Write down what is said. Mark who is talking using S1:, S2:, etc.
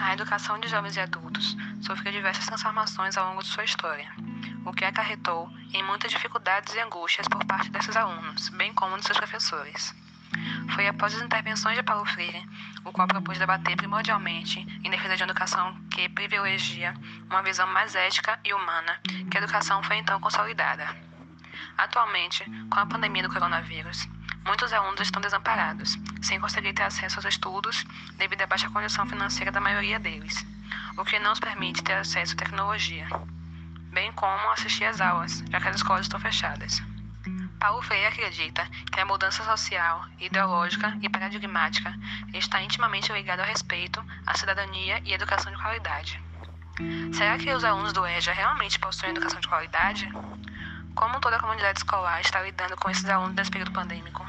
S1: A educação de jovens e adultos sofreu diversas transformações ao longo de sua história, o que acarretou em muitas dificuldades e angústias por parte desses alunos, bem como de seus professores. Foi após as intervenções de Paulo Freire, o qual propôs debater primordialmente em defesa de uma educação que privilegia uma visão mais ética e humana, que a educação foi então consolidada. Atualmente, com a pandemia do coronavírus, muitos alunos estão desamparados, sem conseguir ter acesso aos estudos devido à baixa condição financeira da maioria deles, o que não os permite ter acesso à tecnologia, bem como assistir às aulas, já que as escolas estão fechadas. Paulo Freire acredita que a mudança social, ideológica e paradigmática está intimamente ligada ao respeito, à cidadania e à educação de qualidade. Será que os alunos do EJA realmente possuem educação de qualidade? Como toda a comunidade escolar está lidando com esses alunos nesse período pandêmico?